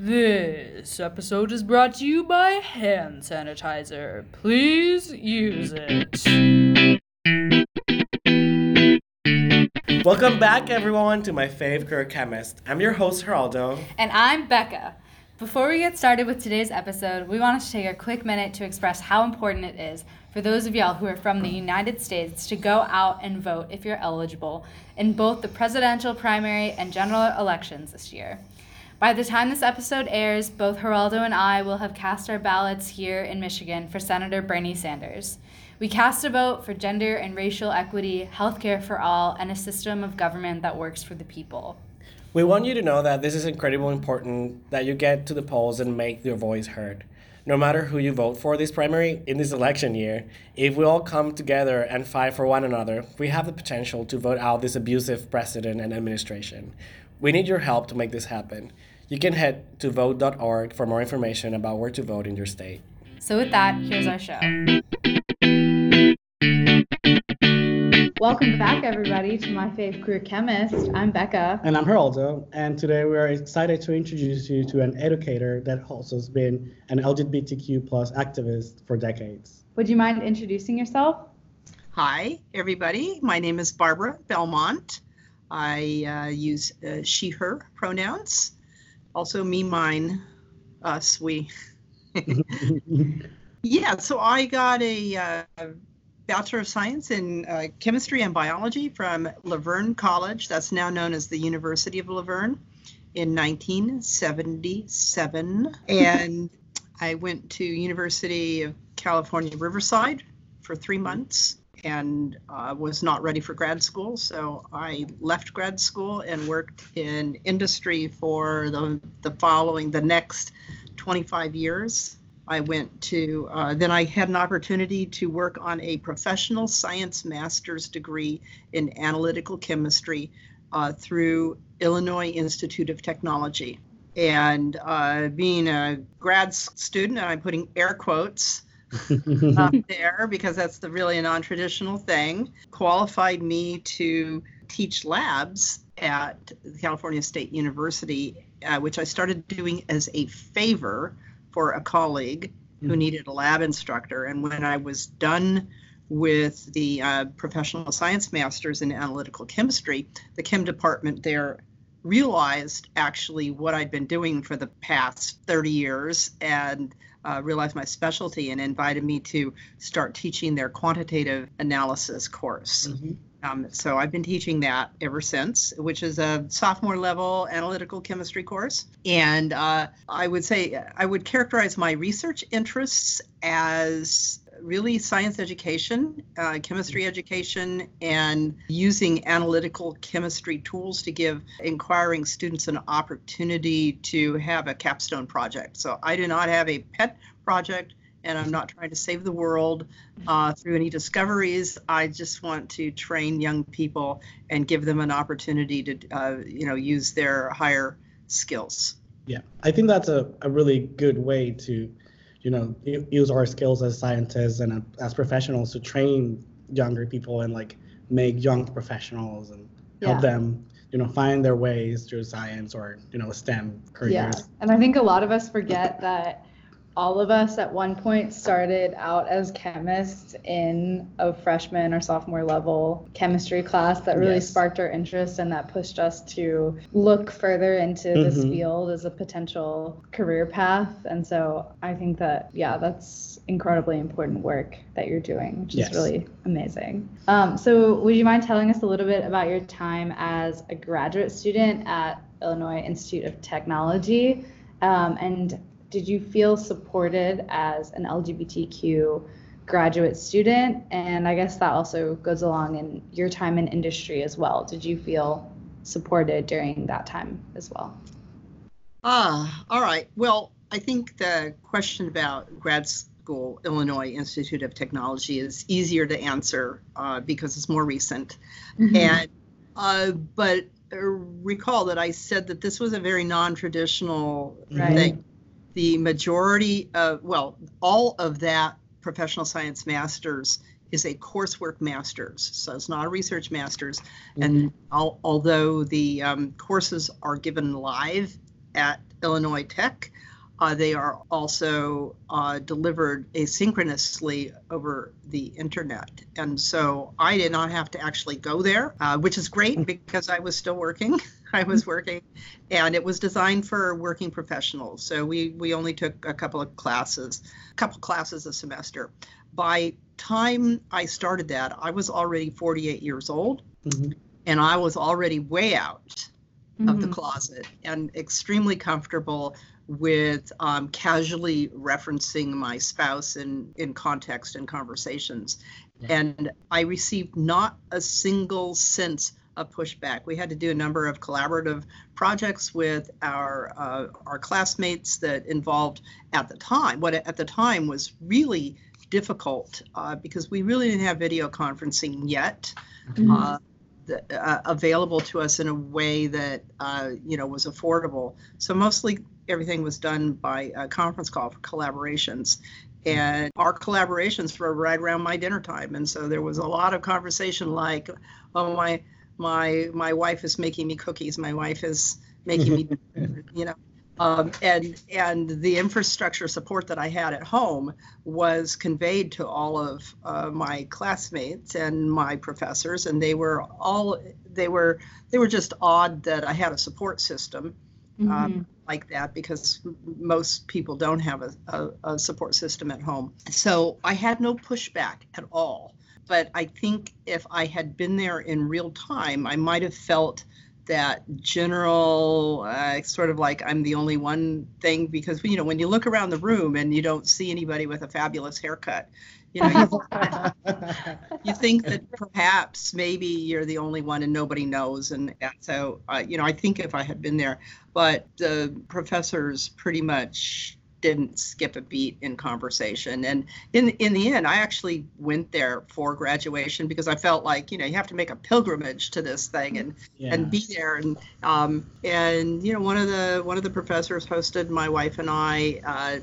This episode is brought to you by hand sanitizer. Please use it. Welcome back, everyone, to my fave queer chemist. I'm your host, Geraldo. And I'm Becca. Before we get started with today's episode, we wanted to take a quick minute to express how important it is for those of y'all who are from the United States to go out and vote if you're eligible in both the presidential primary and general elections this year. By the time this episode airs, both Geraldo and I will have cast our ballots here in Michigan for Senator Bernie Sanders. We cast a vote for gender and racial equity, healthcare for all, and a system of government that works for the people. We want you to know that this is incredibly important that you get to the polls and make your voice heard. No matter who you vote for this primary in this election year, if we all come together and fight for one another, we have the potential to vote out this abusive president and administration. We need your help to make this happen. You can head to vote.org for more information about where to vote in your state. So, with that, here's our show. Welcome back, everybody, to my fave queer chemist. I'm Becca. And I'm Geraldo, and today we are excited to introduce you to an educator that also has been an LGBTQ plus activist for decades. Would you mind introducing yourself? Hi, everybody. My name is Barbara Belmont. I uh, use uh, she, her pronouns. Also, me, mine, us, we. yeah, so I got a uh, Bachelor of Science in uh, Chemistry and Biology from La Verne College, that's now known as the University of La Verne, in 1977. and I went to University of California, Riverside for three months and uh, was not ready for grad school. So I left grad school and worked in industry for the, the following, the next 25 years. I went to, uh, then I had an opportunity to work on a professional science master's degree in analytical chemistry uh, through Illinois Institute of Technology. And uh, being a grad student, and I'm putting air quotes, up there because that's the really a non-traditional thing qualified me to teach labs at California State University, uh, which I started doing as a favor for a colleague who Mhm. needed a lab instructor. And when I was done with the uh, professional science masters in analytical chemistry, the chem department there realized actually what I'd been doing for the past 30 years and uh, realized my specialty and invited me to start teaching their quantitative analysis course. Mhm. Um, so I've been teaching that ever since, which is a sophomore level analytical chemistry course. And uh, I would say I would characterize my research interests as really science education, uh, chemistry education, and using analytical chemistry tools to give inquiring students an opportunity to have a capstone project. So I do not have a pet project. And I'm not trying to save the world uh, through any discoveries. I just want to train young people and give them an opportunity to, uh, you know, use their higher skills. Yeah, I think that's a, a really good way to, you know, use our skills as scientists and uh, as professionals to train younger people and like make young professionals and help them, you know, find their ways through science or, you know, STEM careers. Yeah. And I think a lot of us forget that all of us at one point started out as chemists in a freshman or sophomore level chemistry class that really Yes. sparked our interest and that pushed us to look further into this Mhm. field as a potential career path. And so I think that, yeah, that's incredibly important work that you're doing, which Yes. is really amazing. Um, so would you mind telling us a little bit about your time as a graduate student at Illinois Institute of Technology? Um, and did you feel supported as an LGBTQ graduate student? And I guess that also goes along in your time in industry as well. Did you feel supported during that time as well? Ah, all right. Well, I think the question about grad school, Illinois Institute of Technology, is easier to answer uh, because it's more recent. And uh, but uh, recall that I said that this was a very non-traditional Right. thing. The majority of well, all of that professional science masters is a coursework master's, so it's not a research master's. And al- although the um, courses are given live at Illinois Tech. Uh, they are also uh, delivered asynchronously over the internet. And so I did not have to actually go there, uh, which is great because I was still working. I was working, and it was designed for working professionals. So we, we only took a couple of classes, a couple classes a semester. By time I started that, I was already 48 years old, Mhm. and I was already way out of the Mhm. closet and extremely comfortable with um, casually referencing my spouse in, in context and conversations. And I received not a single sense of pushback. We had to do a number of collaborative projects with our uh, our classmates that involved at the time what at the time was really difficult uh, because we really didn't have video conferencing yet uh, the, uh, available to us in a way that uh, you know was affordable. So mostly everything was done by a conference call for collaborations. And our collaborations were right around my dinner time, and so there was a lot of conversation like, "Oh my, my, my wife is making me cookies. My wife is making me, you know." Um, and and the infrastructure support that I had at home was conveyed to all of uh, my classmates and my professors, and they were all they were they were just awed that I had a support system um, like that because most people don't have a, a, a support system at home. So I had no pushback at all. But I think if I had been there in real time, I might have felt that general uh, sort of like I'm the only one thing because you know when you look around the room and you don't see anybody with a fabulous haircut, you know you, you think that perhaps maybe you're the only one and nobody knows. And, so uh, you know I think if I had been there, but the professors pretty much didn't skip a beat in conversation. And in in the end I actually went there for graduation because I felt like you know you have to make a pilgrimage to this thing and yeah. and be there. And um, and you know one of the one of the professors hosted my wife and I uh,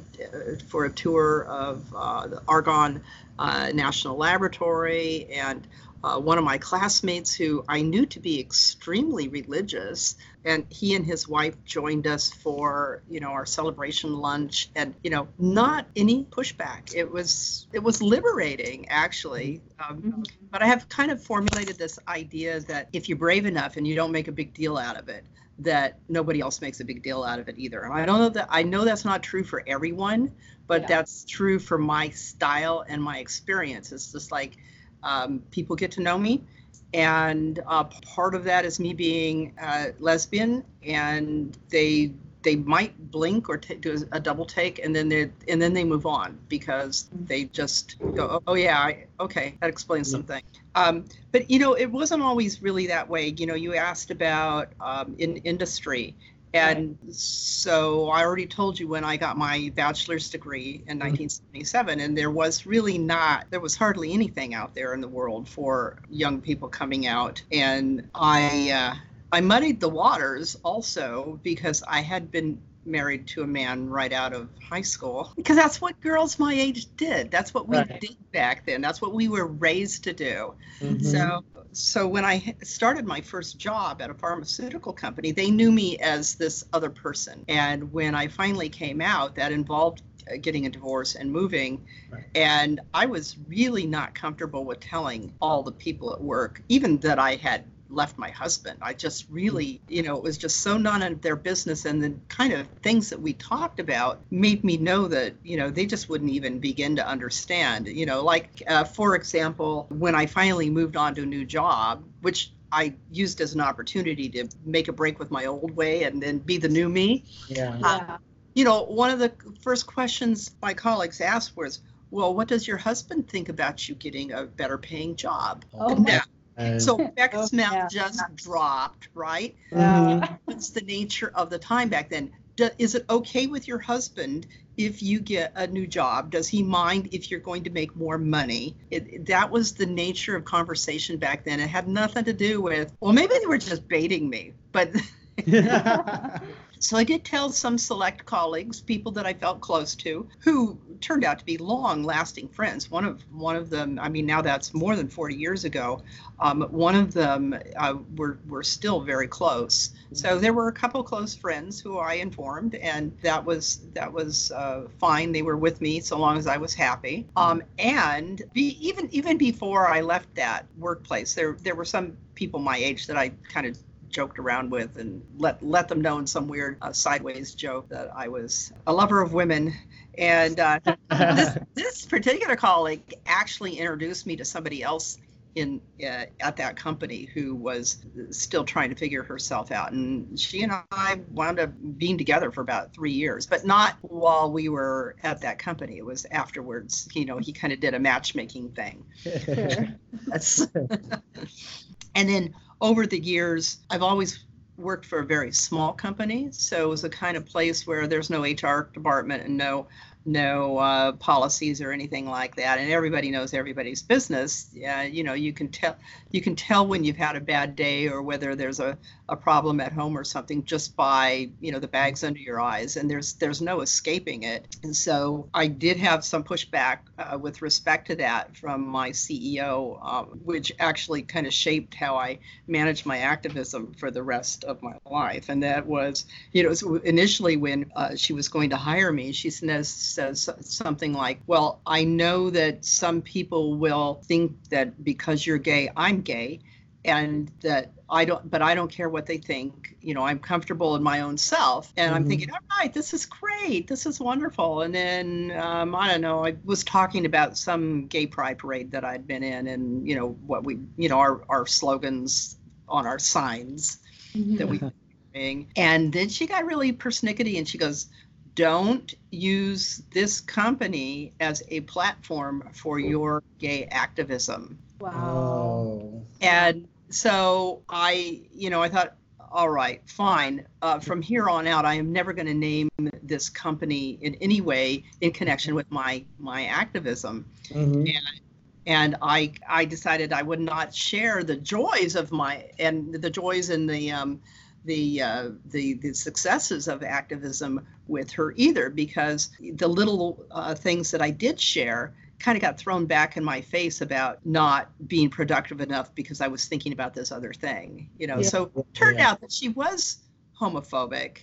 for a tour of uh, the Argonne uh, National Laboratory. And uh, one of my classmates who I knew to be extremely religious and he and his wife joined us for you know our celebration lunch and you know not any pushback it was it was liberating actually um, but I have kind of formulated this idea that if you're brave enough and you don't make a big deal out of it, that nobody else makes a big deal out of it either. And I don't know that I know that's not true for everyone, but Yeah. that's true for my style and my experience. It's just like um, people get to know me. And uh, part of that is me being uh, lesbian, and they they might blink or ta do a double take, and then they and then they move on because they just go, oh yeah, I, okay, that explains something. Um, but you know, it wasn't always really that way. You know, you asked about um, in industry, and so I already told you when I got my bachelor's degree in 1977, and there was really not, there was hardly anything out there in the world for young people coming out, and I. Uh, I muddied the waters also because I had been married to a man right out of high school because that's what girls my age did. That's what we Right. did back then. That's what we were raised to do. Mhm. So so when I started my first job at a pharmaceutical company, they knew me as this other person. And when I finally came out, that involved uh, getting a divorce and moving. Right. And I was really not comfortable with telling all the people at work, even that I had left my husband. I just really, you know, it was just so none of their business. And the kind of things that we talked about made me know that, you know, they just wouldn't even begin to understand. You know, like, uh, for example, when I finally moved on to a new job, which I used as an opportunity to make a break with my old way and then be the new me. yeah. Yeah. You know, one of the first questions my colleagues asked was, well, what does your husband think about you getting a better paying job? Oh, Now, And- so Becca's Oh, mouth yeah. just dropped, right? Mhm. What's the nature of the time back then? Do, is it okay with your husband if you get a new job? Does he mind if you're going to make more money? It, that was the nature of conversation back then. It had nothing to do with, well, maybe they were just baiting me, but so I did tell some select colleagues, people that I felt close to, who turned out to be long-lasting friends. One of one of them, I mean, now that's more than 40 years ago. Um, one of them, uh, we're we're still very close. So there were a couple close friends who I informed, and that was that was uh, fine. They were with me so long as I was happy. Um, and be, even even before I left that workplace, there there were some people my age that I kind of joked around with and let let them know in some weird uh, sideways joke that I was a lover of women. And uh, this, this particular colleague actually introduced me to somebody else in uh, at that company who was still trying to figure herself out. And she and i wound up being together for about three years but not while we were at that company. It was afterwards you know he kind of did a matchmaking thing. That's and then over the years i've always worked for a very small company. So it was a kind of place where there's no hr department and no no uh, policies or anything like that and everybody knows everybody's business yeah you know you can tell you can tell when you've had a bad day or whether there's a, a problem at home or something just by you know the bags under your eyes and there's there's no escaping it. And so i did have some pushback uh, with respect to that from my ceo um, which actually kind of shaped how i managed my activism for the rest of my life and that was you know initially when uh, she was going to hire me she says says something like, Well, I know that some people will think that because you're gay, I'm gay, and that I don't, but I don't care what they think. You know, I'm comfortable in my own self. And mm-hmm. I'm thinking, All right, this is great. This is wonderful. And then, um, I don't know, I was talking about some gay pride parade that I'd been in and, you know, what we, you know, our, our slogans on our signs mm-hmm. that we. And then she got really persnickety and she goes, don't use this company as a platform for your gay activism. Wow. And so I, you know, I thought, all right, fine. Uh, from here on out, I am never going to name this company in any way in connection with my my activism. Mm-hmm. And and I I decided I would not share the joys of my and the joys and the um, the, uh, the the successes of activism with her either, because the little uh, things that I did share kind of got thrown back in my face about not being productive enough because I was thinking about this other thing, you know. Yeah. So turned yeah. out that she was homophobic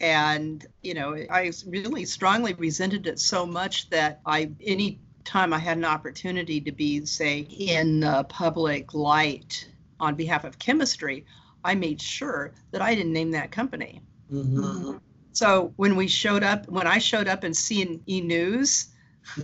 and you know i really strongly resented it so much that i any time i had an opportunity to be say in uh, public light on behalf of chemistry I made sure that I didn't name that company. Mm-hmm. So when we showed up, when I showed up in C&EN News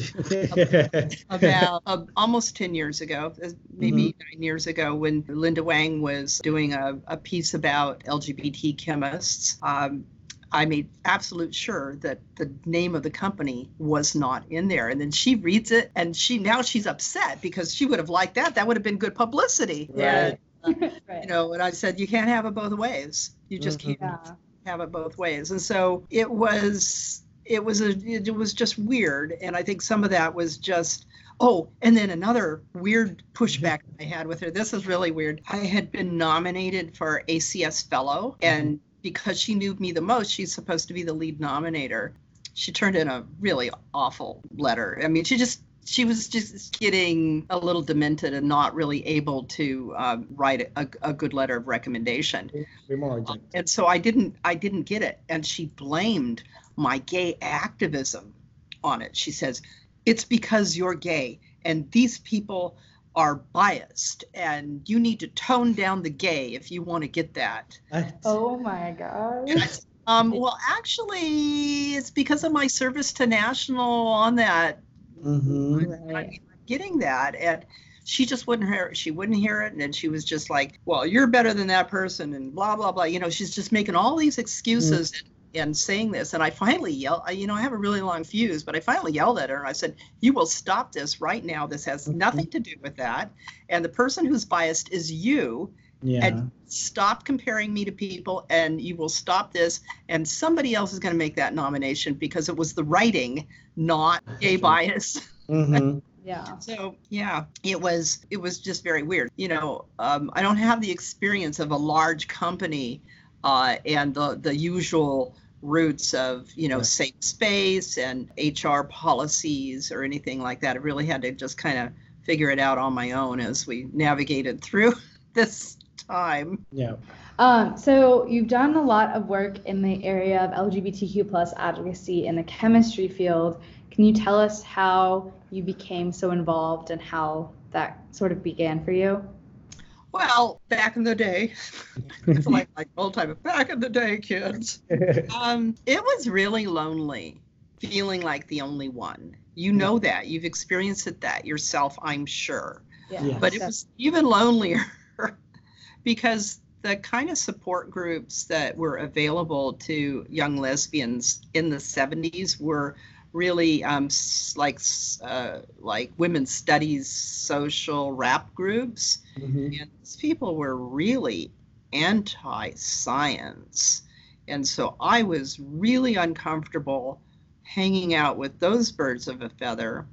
about uh, almost 10 years ago, uh, maybe mm-hmm. nine years ago, when Linda Wang was doing a, a piece about LGBT chemists, um, I made absolute sure that the name of the company was not in there. And then she reads it and she now she's upset because she would have liked that. That would have been good publicity. Right. Right. You know, and I said, you can't have it both ways. You just mm-hmm. can't yeah. have it both ways. And so it was, it was a, it was just weird. And I think some of that was just, oh, and then another weird pushback I had with her. This is really weird. I had been nominated for ACS Fellow, mm-hmm. and because she knew me the most, she's supposed to be the lead nominator. She turned in a really awful letter. I mean, she just she was just getting a little demented and not really able to um, write a, a, good letter of recommendation. And so I didn't I didn't get it. And she blamed my gay activism on it. She says, it's because you're gay and these people are biased and you need to tone down the gay if you want to get that. Oh my God. Um, well, actually, it's because of my service to national on that Mm-hmm. I, getting that, and she just wouldn't hear it. She wouldn't hear it, and then she was just like, "Well, you're better than that person," and blah blah blah. You know, she's just making all these excuses. Mm-hmm. And, and saying this, and I finally yelled. You know, I have a really long fuse, but I finally yelled at her. And I said, "You will stop this right now. This has mm-hmm. nothing to do with that. And the person who's biased is you. Yeah. And stop comparing me to people, and you will stop this. And somebody else is going to make that nomination because it was the writing, not gay bias. Mm-hmm. yeah. So yeah, it was it was just very weird. You know, um, I don't have the experience of a large company uh, and the the usual roots of you know safe space and HR policies or anything like that. I really had to just kind of figure it out on my own as we navigated through this time. Yeah. Um, so you've done a lot of work in the area of LGBTQ plus advocacy in the chemistry field. Can you tell us how you became so involved and how that sort of began for you? Well, back in the day, it's like like old time. Back in the day, kids. Um, it was really lonely, feeling like the only one. You know that you've experienced it that yourself, I'm sure. Yeah. But it was even lonelier because the kind of support groups that were available to young lesbians in the 70s were really um, like uh, like women's studies social rap groups. Mhm. and these people were really anti-science. And so i was really uncomfortable hanging out with those birds of a feather.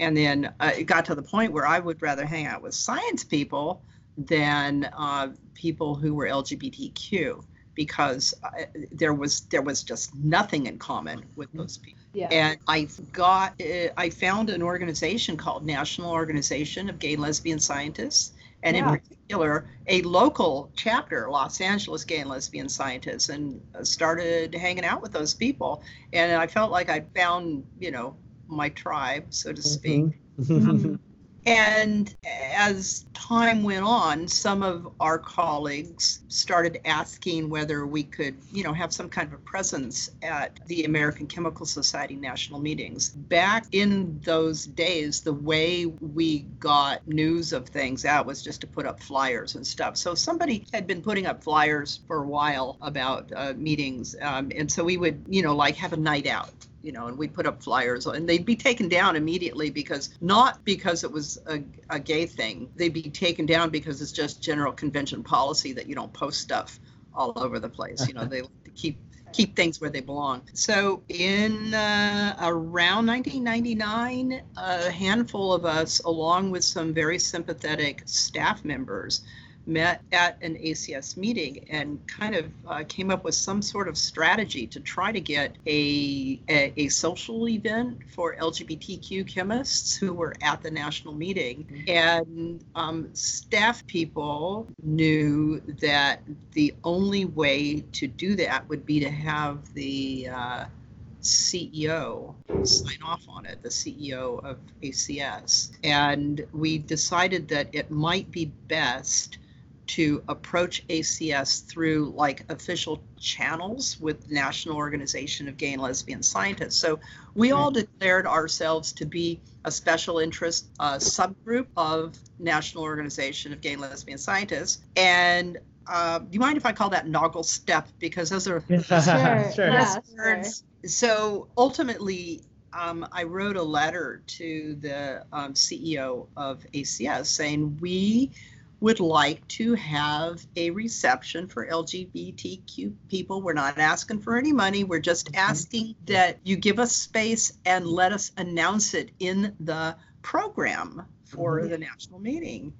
And then uh, it got to the point where i would rather hang out with science people than uh, people who were lgbtq because uh, there was there was just nothing in common with those people Yeah. and I got, uh, I found an organization called National Organization of Gay and Lesbian Scientists, and in particular, a local chapter, Los Angeles Gay and Lesbian Scientists, and uh, started hanging out with those people. And I felt like I'd found, you know, my tribe, so to speak. Mhm. And as time went on, some of our colleagues started asking whether we could, you know, have some kind of a presence at the American Chemical Society national meetings. Back in those days, the way we got news of things out was just to put up flyers and stuff. So somebody had been putting up flyers for a while about uh, meetings. Um, and so we would, you know, like have a night out you know, and we'd put up flyers and they'd be taken down immediately because not because it was a, a gay thing. They'd be taken down because it's just general convention policy that you don't post stuff all over the place. You know, they keep keep things where they belong. So in uh, around 1999, a handful of us, along with some very sympathetic staff members, met at an ACS meeting and kind of uh, came up with some sort of strategy to try to get a, a, a social event for LGBTQ chemists who were at the national meeting. And um, staff people knew that the only way to do that would be to have the uh, CEO sign off on it, the CEO of ACS. And we decided that it might be best to approach ACS through like official channels with National Organization of Gay and Lesbian Scientists. So we all declared ourselves to be a special interest uh, subgroup of National Organization of Gay and Lesbian Scientists. And uh, do you mind if I call that NOGLSTP? Because those are Sure. sure. Yeah, sure. words. So ultimately, um, I wrote a letter to the um, CEO of ACS saying we would like to have a reception for LGBTQ people. We're not asking for any money. We're just asking that you give us space and let us announce it in the program for Mhm. the national meeting.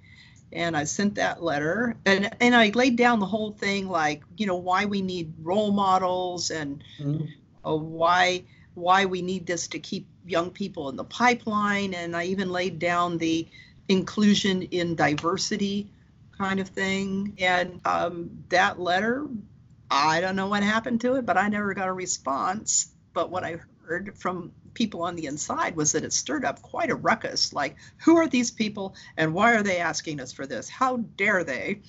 And I sent that letter and, and I laid down the whole thing like, you know, why we need role models and Mhm. uh, why why we need this to keep young people in the pipeline and i even laid down the inclusion in diversity kind of thing. And um, that letter i don't know what happened to it but i never got a response. But what i heard from people on the inside was that it stirred up quite a ruckus like who are these people and why are they asking us for this? How dare they?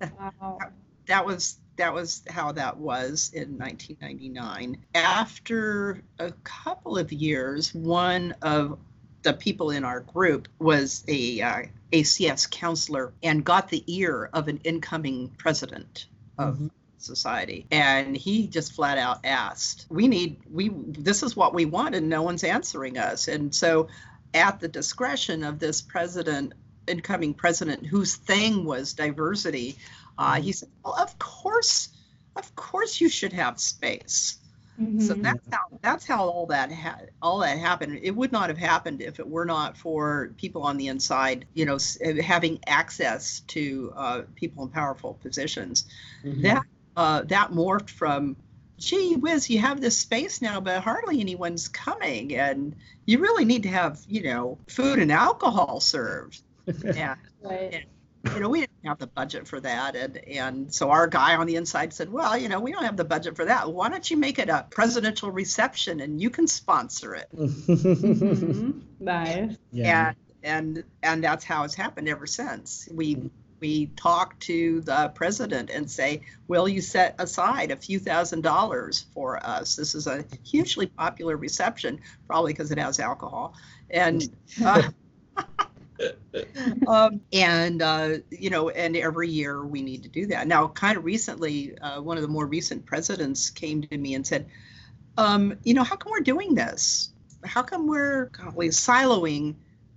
Wow. that was that was how that was in 1999 after a couple of years one of the people in our group was a uh, acs counselor and got the ear of an incoming president of Mhm. society and he just flat out asked we need we this is what we want and no one's answering us and so at the discretion of this president incoming president whose thing was diversity uh, he said, "Well, of course, of course, you should have space." So Mhm. that's how that's how all that ha- all that happened. It would not have happened if it were not for people on the inside, you know, s- having access to uh, people in powerful positions. Mhm. That uh, that morphed from, "Gee whiz, you have this space now, but hardly anyone's coming, and you really need to have, you know, food and alcohol served." Yeah. Right. You know, we didn't have the budget for that. And, and so our guy on the inside said, well, you know, we don't have the budget for that. Why don't you make it a presidential reception and you can sponsor it? Mhm. Nice. yeah. And, and, and that's how it's happened ever since. We, we talk to the president and say, will you set aside a few thousand dollars for us? This is a hugely popular reception, probably because it has alcohol. And, uh, um, and uh, you know, and every year we need to do that. Now, kind of recently, uh, one of the more recent presidents came to me and said, um, you know, how come we're doing this? How come we're golly, siloing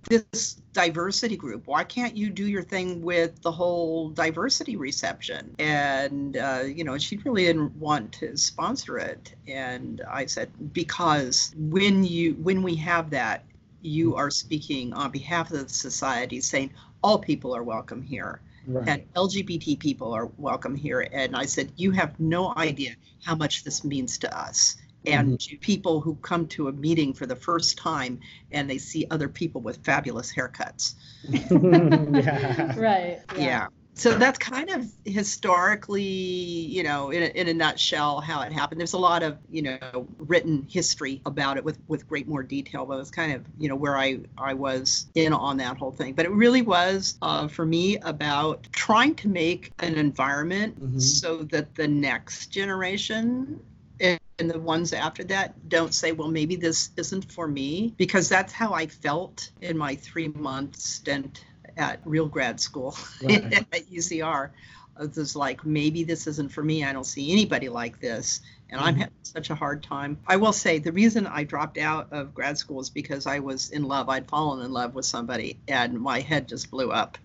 this diversity group? Why can't you do your thing with the whole diversity reception? And uh, you know, she really didn't want to sponsor it. And I said, because when you when we have that you are speaking on behalf of the society saying all people are welcome here Right. and LGBT people are welcome here. And I said, You have no idea how much this means to us. And mm-hmm. to people who come to a meeting for the first time and they see other people with fabulous haircuts. yeah. Right. Yeah. So that's kind of historically, you know, in a, in a nutshell, how it happened. There's a lot of, you know, written history about it with, with great more detail, but it's kind of, you know, where I, I was in on that whole thing. But it really was, uh, for me, about trying to make an environment Mhm. so that the next generation and the ones after that don't say, well, maybe this isn't for me, because that's how I felt in my three month stint at real grad school Right. at UCR. It was like, maybe this isn't for me. I don't see anybody like this. And I'm Mhm. having such a hard time. I will say the reason I dropped out of grad school is because I was in love. I'd fallen in love with somebody and my head just blew up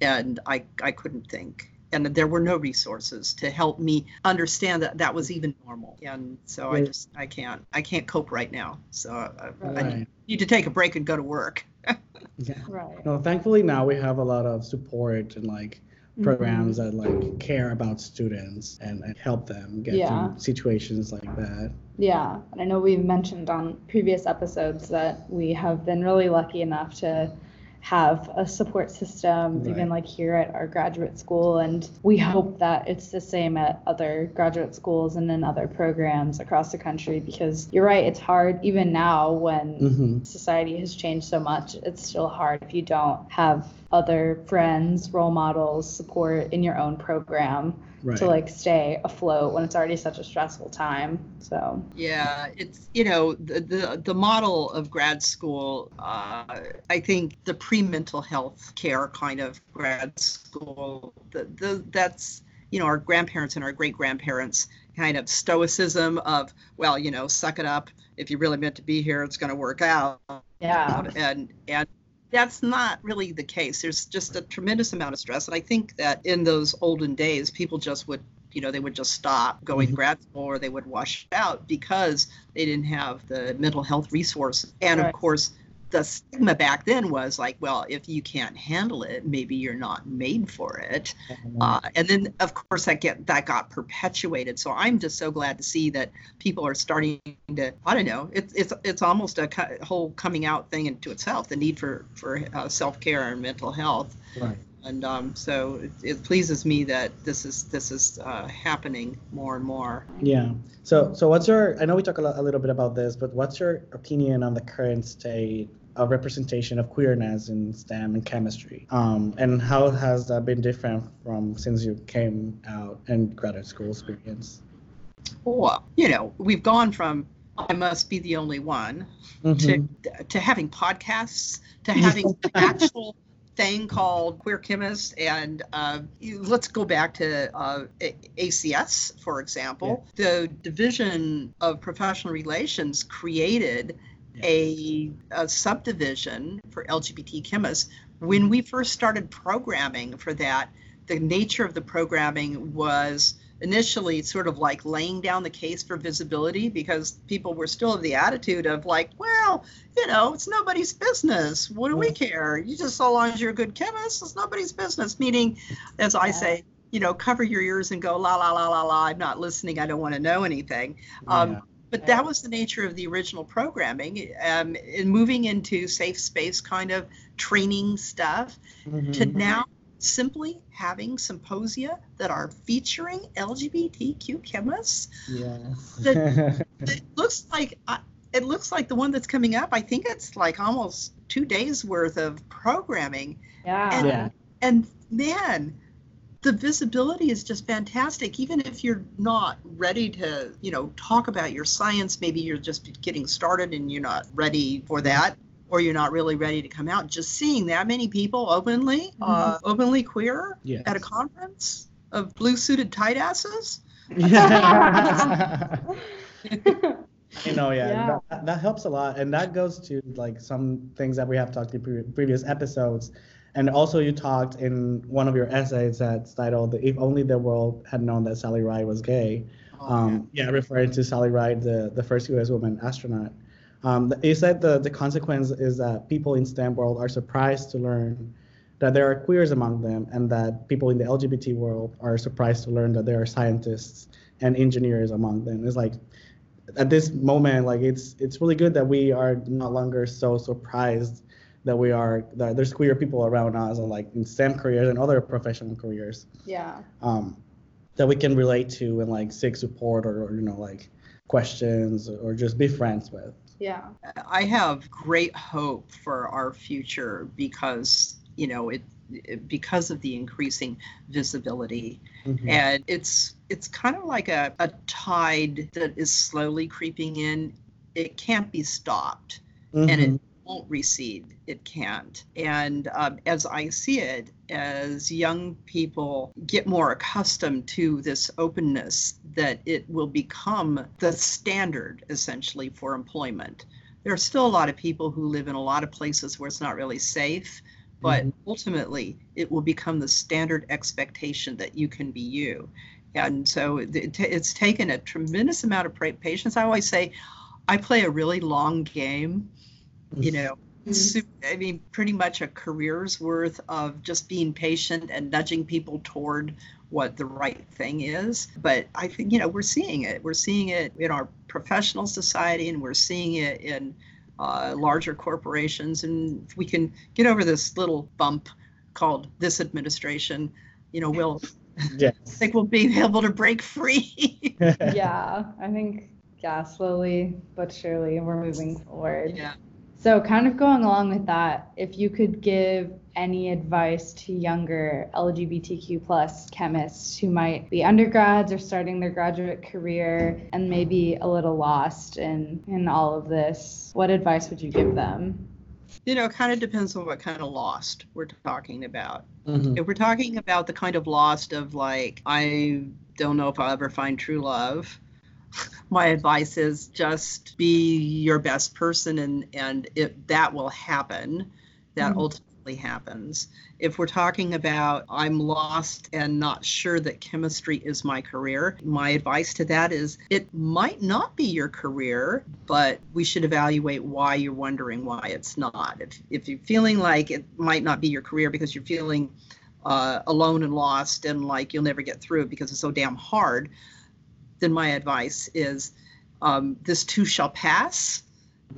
and I, I couldn't think. And there were no resources to help me understand that that was even normal. And so I just, I can't, I can't cope right now. So I, I Right. need to take a break and go to work. Yeah. Right. No, thankfully now we have a lot of support and like Mm-hmm. programs that like care about students and, and help them get Yeah. through situations like that. Yeah, and I know we've mentioned on previous episodes that we have been really lucky enough to have a support system, Right. even like here at our graduate school. And we hope that it's the same at other graduate schools and in other programs across the country because you're right, it's hard even now when hmm society has changed so much. It's still hard if you don't have other friends, role models, support in your own program Right. to like stay afloat when it's already such a stressful time. So, Yeah, it's you know the the, the model of grad school. Uh, I think the pre mental health care kind of grad school. The, the that's you know our grandparents and our great grandparents kind of stoicism of well you know suck it up if you're really meant to be here it's going to work out yeah. and and that's not really the case there's just a tremendous amount of stress and i think that in those olden days people just would you know they would just stop going to Mhm. grad school or they would wash out because they didn't have the mental health resources and Right. of course the stigma back then was like well if you can't handle it maybe you're not made for it uh, and then of course that get that got perpetuated so i'm just so glad to see that people are starting to i don't know it's it's it's almost a co- whole coming out thing into itself the need for for uh, self-care and mental health right. and um, so it, it pleases me that this is this is uh, happening more and more Yeah. So, so what's your? I know we talk a, lo- a little bit about this, but what's your opinion on the current state of representation of queerness in STEM and chemistry? Um, and how has that been different from since you came out and graduate school experience? well you know we've gone from i must be the only one Mhm. to to having podcasts to having an actual thing called queer chemist and uh, you, let's go back to uh, acs for example the division of professional relations created a, a subdivision for lgbt chemists when we first started programming for that the nature of the programming was initially sort of like laying down the case for visibility because people were still of the attitude of like, well, you know, it's nobody's business. What do we care? You just so long as you're a good chemist, it's nobody's business. Meaning, as I say, you know, cover your ears and go la la la la la. I'm not listening. I don't want to know anything. Um, Yeah. But that was the nature of the original programming. Um, in moving into safe space kind of training stuff, to Mhm. now simply having symposia that are featuring LGBTQ chemists. Yes. The- It looks like I it looks like the one that's coming up. I think it's like almost two days worth of programming, Yeah. And- yeah. and man, the visibility is just fantastic. Even if you're not ready to, you know, talk about your science, maybe you're just getting started and you're not ready for that, or you're not really ready to come out. Just seeing that many people openly, uh, openly queer Yes. at a conference of blue suited tight asses. You know, yeah, Yeah. That, that helps a lot, and that goes to like some things that we have talked in pre- previous episodes, and also you talked in one of your essays that's titled "If Only the World Had Known That Sally Ride Was Gay." Um, yeah, referring to Sally Ride, the the first U.S. woman astronaut. Um, you said the the consequence is that people in STEM world are surprised to learn that there are queers among them, and that people in the LGBT world are surprised to learn that there are scientists and engineers among them. It's like at this moment, like it's it's really good that we are no longer so surprised that we are that there's queer people around us and like in STEM careers and other professional careers yeah. um, that we can relate to and like seek support or, or you know like questions or just be friends with. Yeah. I have great hope for our future because you know it, it- because of the increasing visibility Mhm. and it's it's kind of like a, a tide that is slowly creeping in it can't be stopped and Mhm. it won't recede it can't. And um, as i see it as young people get more accustomed to this openness that it will become the standard essentially for employment. There are still a lot of people who live in a lot of places where it's not really safe but Mhm. ultimately it will become the standard expectation that you can be you. And so it, it- it's taken a tremendous amount of patience. I always say i play a really long game you know Mhm. i mean pretty much a career's worth of just being patient and nudging people toward what the right thing is but i think you know we're seeing it we're seeing it in our professional society and we're seeing it in uh, larger corporations and if we can get over this little bump called this administration you know we'll I think we'll be able to break free yeah. I think yeah, slowly but surely we're moving forward. yeah So, kind of going along with that, if you could give any advice to younger LGBTQ plus chemists who might be undergrads or starting their graduate career and maybe a little lost in in all of this, what advice would you give them? you know it kind of depends on what kind of lost we're talking about Mhm. if we're talking about the kind of lost of like i don't know if i'll ever find true love my advice is just be your best person and and it that will happen. That Mhm. ultimately happens. If we're talking about i'm lost and not sure that chemistry is my career my advice to that is it might not be your career but we should evaluate why you're wondering why it's not. If, if you're feeling like it might not be your career because you're feeling uh, alone and lost and like you'll never get through it because it's so damn hard, then my advice is um, this too shall pass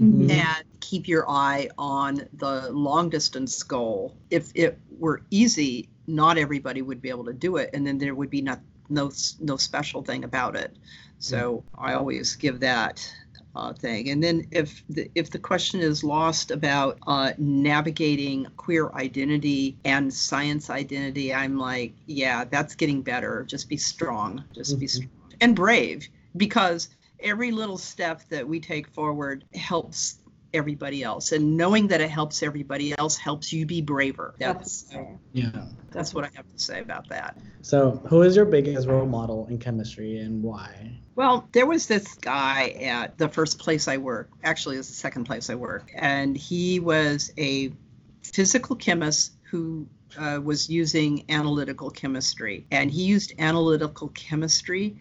Mhm. and keep your eye on the long distance goal. If it were easy, not everybody would be able to do it, and then there would be not, no no special thing about it. So I always give that uh, thing. And then if the, if the question is lost about uh, navigating queer identity and science identity, I'm like, yeah, that's getting better. Just be strong. Just be Mhm. strong and brave because every little step that we take forward helps everybody else and knowing that it helps everybody else helps you be braver that's fair. Yeah. that's what i have to say about that So, who is your biggest role model in chemistry and why? well there was this guy at the first place i worked actually it's the second place i worked and he was a physical chemist who uh, was using analytical chemistry and he used analytical chemistry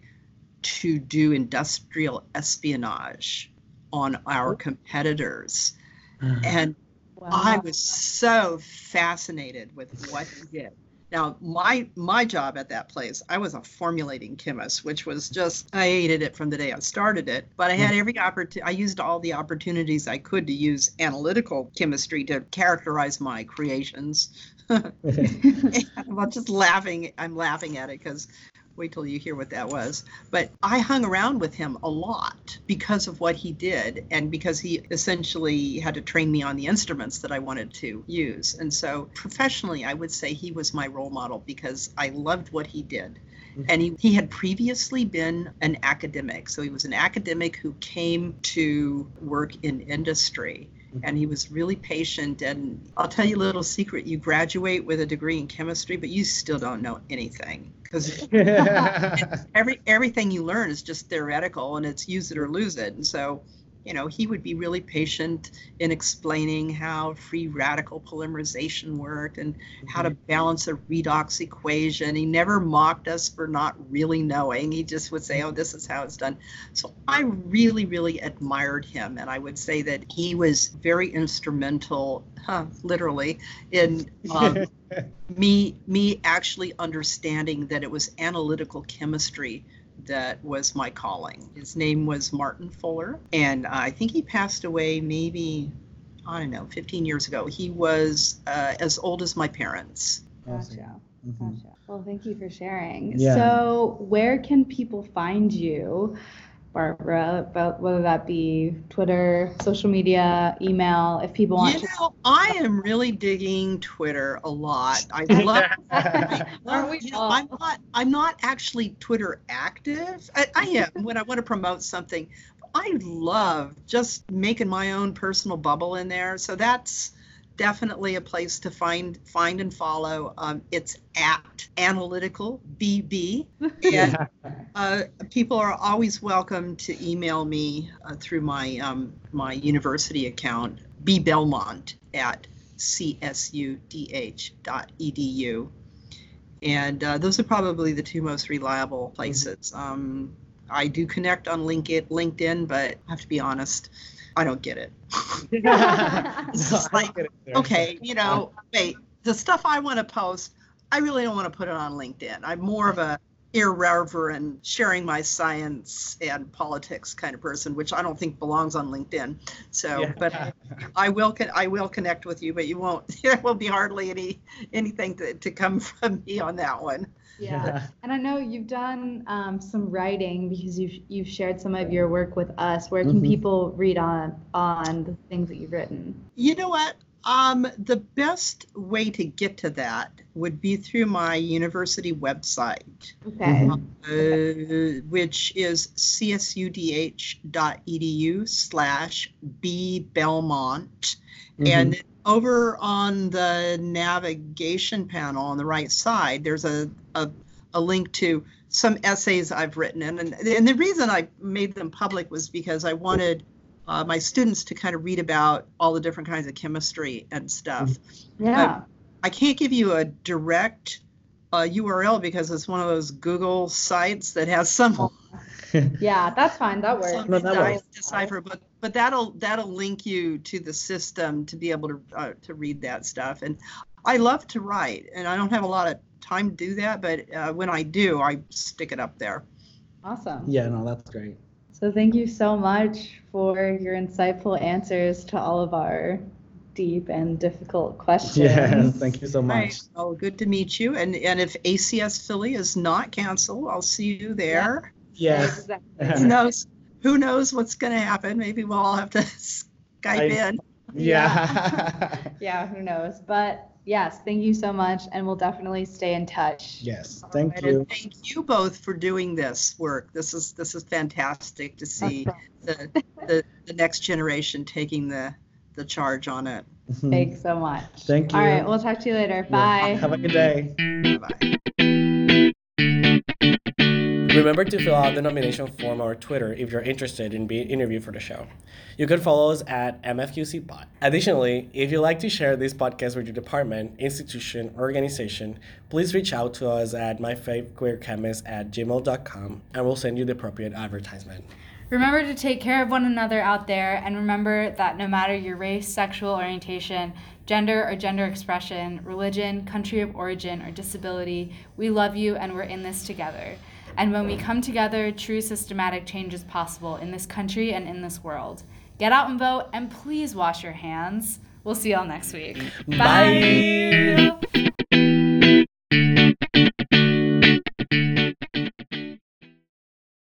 to do industrial espionage on our competitors uh-huh. and I was so fascinated with what he did. Now, my my job at that place, I was a formulating chemist, which was just I hated it from the day I started it. But I had mm. every opportunity. I used all the opportunities I could to use analytical chemistry to characterize my creations. I'm just laughing. I'm laughing at it because wait till you hear what that was. But I hung around with him a lot because of what he did and because he essentially had to train me on the instruments that I wanted to use. And so professionally, I would say he was my role model because I loved what he did. Mm-hmm. And he, he had previously been an academic. So he was an academic who came to work in industry and he was really patient. And i'll tell you a little secret you graduate with a degree in chemistry but you still don't know anything because every everything you learn is just theoretical and it's use it or lose it. And so you know he would be really patient in explaining how free radical polymerization worked and how to balance a redox equation. He never mocked us for not really knowing. He just would say oh this is how it's done. So i really really admired him and i would say that he was very instrumental huh, literally in um, me me actually understanding that it was analytical chemistry that was my calling. His name was Martin Fuller, and I think he passed away maybe, I don't know, 15 years ago. He was uh, as old as my parents. Gotcha. Mhm. Gotcha. Well, thank you for sharing. Yeah. So, where can people find you, Barbara? About whether that be Twitter, social media, email, if people want You to. know, I am really digging Twitter a lot. I love. I Aren't love we you know, all? I'm not. I'm not actually Twitter active. I, I am when I want to promote something. I love just making my own personal bubble in there. So that's definitely a place to find find and follow. Um, it's at analytical bb, and uh, people are always welcome to email me uh, through my um, my university account, bbelmont at csudh.edu. And uh, those are probably the two most reliable places. Um, I do connect on LinkedIn, LinkedIn, but I have to be honest, I don't get it. It's just like, okay, you know, wait, the stuff I want to post, I really don't want to put it on LinkedIn. I'm more of a irreverent, sharing my science and politics kind of person, which I don't think belongs on LinkedIn. So, Yeah. but I will I will connect with you, but you won't. There will be hardly any anything to, to come from me on that one. Yeah. And I know you've done um, some writing because you've you've shared some of your work with us. Where can Mhm. people read on on the things that you've written? You know what? Um, the best way to get to that would be through my university website. Okay. Uh, which is csudh.edu slash b belmont and over on the navigation panel on the right side there's a, a, a link to some essays i've written and, and, and the reason i made them public was because i wanted uh, my students to kind of read about all the different kinds of chemistry and stuff Yeah. I can't give you a direct uh, URL because it's one of those Google sites that has some, Yeah, that's fine. That works. No, that works. decipher, but but that'll that'll link you to the system to be able to uh, to read that stuff. And I love to write, and I don't have a lot of time to do that, but uh, when I do, I stick it up there. Awesome. Yeah, no, that's great. So thank you so much for your insightful answers to all of our deep and difficult questions. Yeah, thank you so much. Right. Oh, good to meet you. And and if ACS Philly is not canceled, I'll see you there. Yes. Exactly. Who knows? Who knows what's going to happen? Maybe we'll all have to Skype I- in. Yeah. Yeah, who knows? But yes, thank you so much, and we'll definitely stay in touch. yes. Thank Right, you. And thank you both for doing this work. This is this is fantastic to see the, the the next generation taking the the charge on it. Mhm. Thanks so much. Thank you. All right, we'll talk to you later. Yeah. Bye. Have a good day. Bye. Remember to fill out the nomination form on Twitter if you're interested in being interviewed for the show. You can follow us at MFQCPod. Additionally, if you'd like to share this podcast with your department, institution, or organization, please reach out to us at myfavequeerchemist at gmail.com and we'll send you the appropriate advertisement. Remember to take care of one another out there and remember that no matter your race, sexual orientation, gender or gender expression, religion, country of origin, or disability. We love you and we're in this together. And when we come together, true systematic change is possible in this country and in this world. Get out and vote and please wash your hands. We'll see y'all next week. Bye. Bye.